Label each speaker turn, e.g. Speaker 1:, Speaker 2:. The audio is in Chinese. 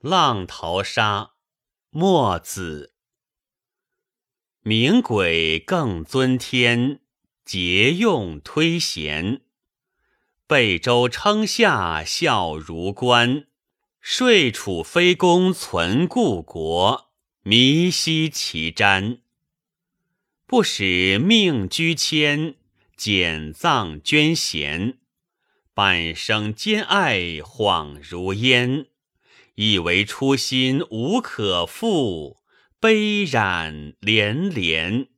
Speaker 1: 浪淘沙，墨子。明鬼更尊天，节用推贤。备州称下效如官，税储非公存故国，弥息其瞻。不使命居谦，减葬捐贤。半生兼爱恍如烟。以为初心无可复，悲染连连。